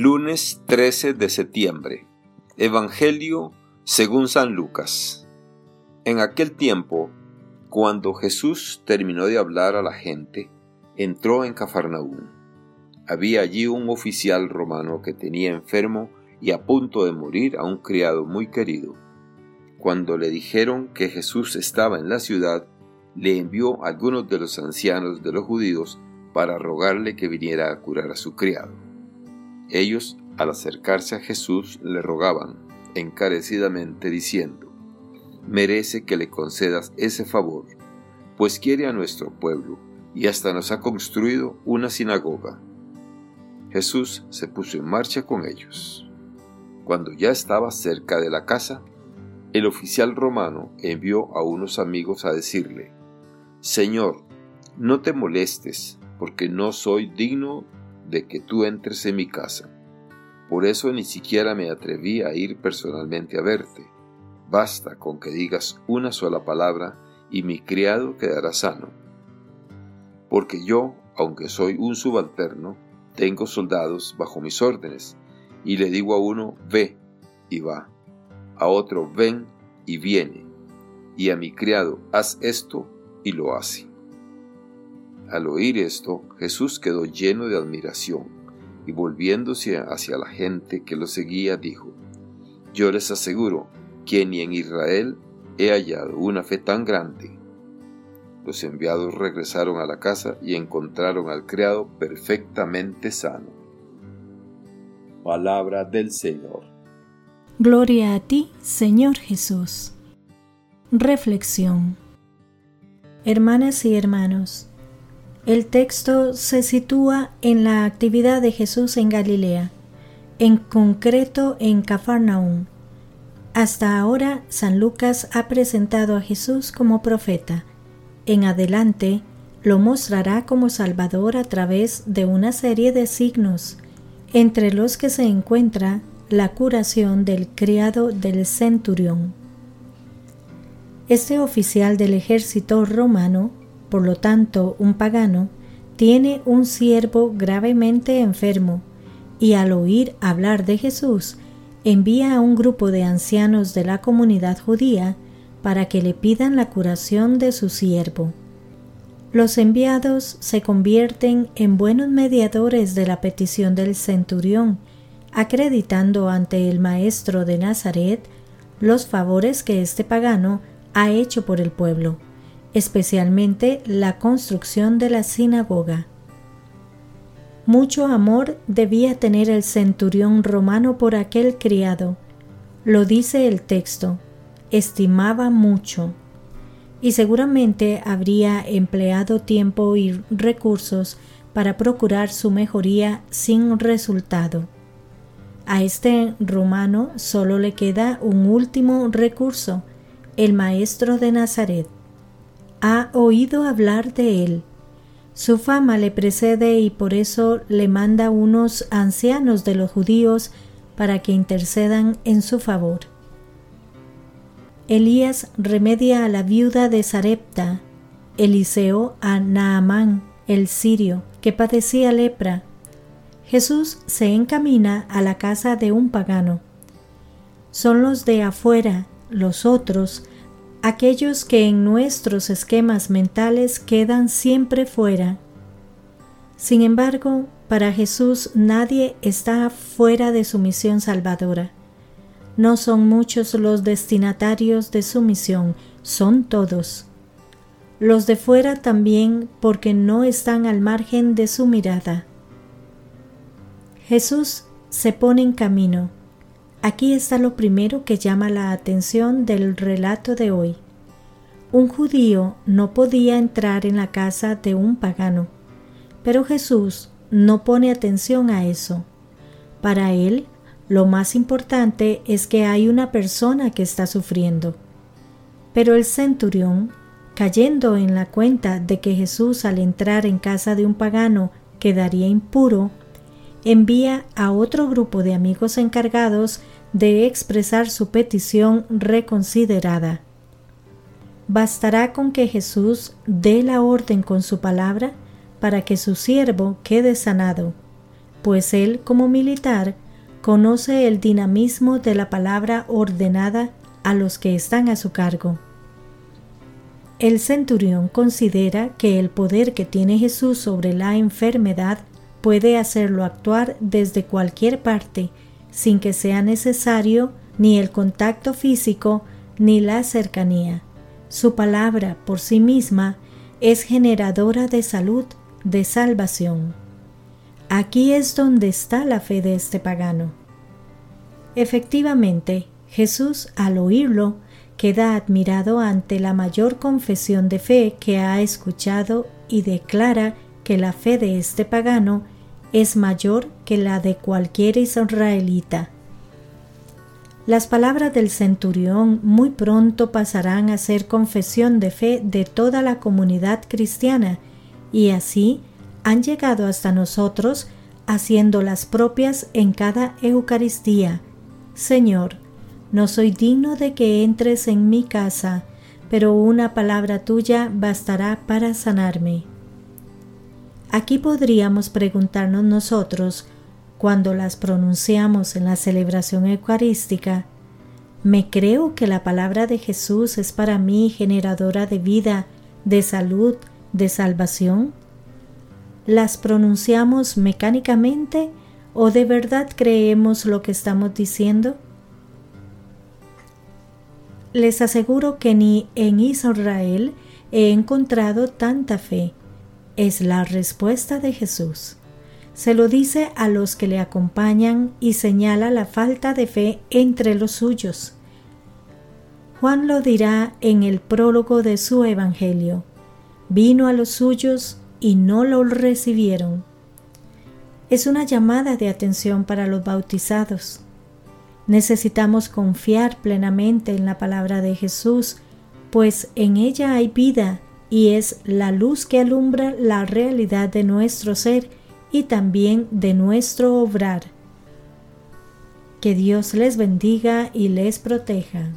Lunes 13 de septiembre. Evangelio según San Lucas. En aquel tiempo, cuando Jesús terminó de hablar a la gente, entró en Cafarnaúm. Había allí un oficial romano que tenía enfermo y a punto de morir a un criado muy querido. Cuando le dijeron que Jesús estaba en la ciudad, le envió a algunos de los ancianos de los judíos para rogarle que viniera a curar a su criado. Ellos, al acercarse a Jesús, le rogaban encarecidamente diciendo, merece que le concedas ese favor, pues quiere a nuestro pueblo y hasta nos ha construido una sinagoga. Jesús se puso en marcha con ellos. Cuando ya estaba cerca de la casa, el oficial romano envió a unos amigos a decirle, Señor, no te molestes, porque no soy digno de que tú entres en mi casa. Por eso ni siquiera me atreví a ir personalmente a verte. Basta con que digas una sola palabra y mi criado quedará sano. Porque yo, aunque soy un subalterno, tengo soldados bajo mis órdenes, y le digo a uno, ve, y va, a otro, ven, y viene, y a mi criado, haz esto, y lo hace. Al oír esto, Jesús quedó lleno de admiración y volviéndose hacia la gente que lo seguía, dijo, Yo les aseguro que ni en Israel he hallado una fe tan grande. Los enviados regresaron a la casa y encontraron al criado perfectamente sano. Palabra del Señor. Gloria a ti, Señor Jesús. Reflexión. Hermanas y hermanos, el texto se sitúa en la actividad de Jesús en Galilea, en concreto en Cafarnaúm. Hasta ahora, San Lucas ha presentado a Jesús como profeta. En adelante, lo mostrará como Salvador a través de una serie de signos, entre los que se encuentra la curación del criado del centurión. Este oficial del ejército romano por lo tanto, un pagano tiene un siervo gravemente enfermo y al oír hablar de Jesús, envía a un grupo de ancianos de la comunidad judía para que le pidan la curación de su siervo. Los enviados se convierten en buenos mediadores de la petición del centurión, acreditando ante el maestro de Nazaret los favores que este pagano ha hecho por el pueblo especialmente la construcción de la sinagoga. Mucho amor debía tener el centurión romano por aquel criado. Lo dice el texto, estimaba mucho. Y seguramente habría empleado tiempo y recursos para procurar su mejoría sin resultado. A este romano solo le queda un último recurso, el maestro de Nazaret ha oído hablar de él. Su fama le precede y por eso le manda unos ancianos de los judíos para que intercedan en su favor. Elías remedia a la viuda de Sarepta, Eliseo a Naamán, el sirio, que padecía lepra. Jesús se encamina a la casa de un pagano. Son los de afuera, los otros, aquellos que en nuestros esquemas mentales quedan siempre fuera. Sin embargo, para Jesús nadie está fuera de su misión salvadora. No son muchos los destinatarios de su misión, son todos. Los de fuera también porque no están al margen de su mirada. Jesús se pone en camino Aquí está lo primero que llama la atención del relato de hoy. Un judío no podía entrar en la casa de un pagano, pero Jesús no pone atención a eso. Para él, lo más importante es que hay una persona que está sufriendo. Pero el centurión, cayendo en la cuenta de que Jesús al entrar en casa de un pagano quedaría impuro, envía a otro grupo de amigos encargados de expresar su petición reconsiderada. Bastará con que Jesús dé la orden con su palabra para que su siervo quede sanado. pues él como militar conoce el dinamismo de la palabra ordenada a los que están a su cargo. El centurión considera que el poder que tiene Jesús sobre la enfermedad puede hacerlo actuar desde cualquier parte sin que sea necesario ni el contacto físico ni la cercanía. Su palabra por sí misma es generadora de salud, de salvación. Aquí es donde está la fe de este pagano. Efectivamente, Jesús al oírlo queda admirado ante la mayor confesión de fe que ha escuchado y declara que la fe de este pagano es mayor que la de cualquier israelita. Las palabras del centurión muy pronto pasarán a ser confesión de fe de toda la comunidad cristiana y así han llegado hasta nosotros haciendo las propias en cada Eucaristía. Señor, no soy digno de que entres en mi casa, pero una palabra tuya bastará para sanarme. Aquí podríamos preguntarnos nosotros, cuando las pronunciamos en la celebración eucarística, ¿me creo que la palabra de Jesús es para mí generadora de vida, de salud, de salvación? ¿Las pronunciamos mecánicamente o de verdad creemos lo que estamos diciendo? Les aseguro que ni en Israel he encontrado tanta fe. Es la respuesta de Jesús. Se lo dice a los que le acompañan y señala la falta de fe entre los suyos. Juan lo dirá en el prólogo de su Evangelio. Vino a los suyos y no lo recibieron. Es una llamada de atención para los bautizados. Necesitamos confiar plenamente en la palabra de Jesús, pues en ella hay vida y es la luz que alumbra la realidad de nuestro ser y también de nuestro obrar. Que Dios les bendiga y les proteja.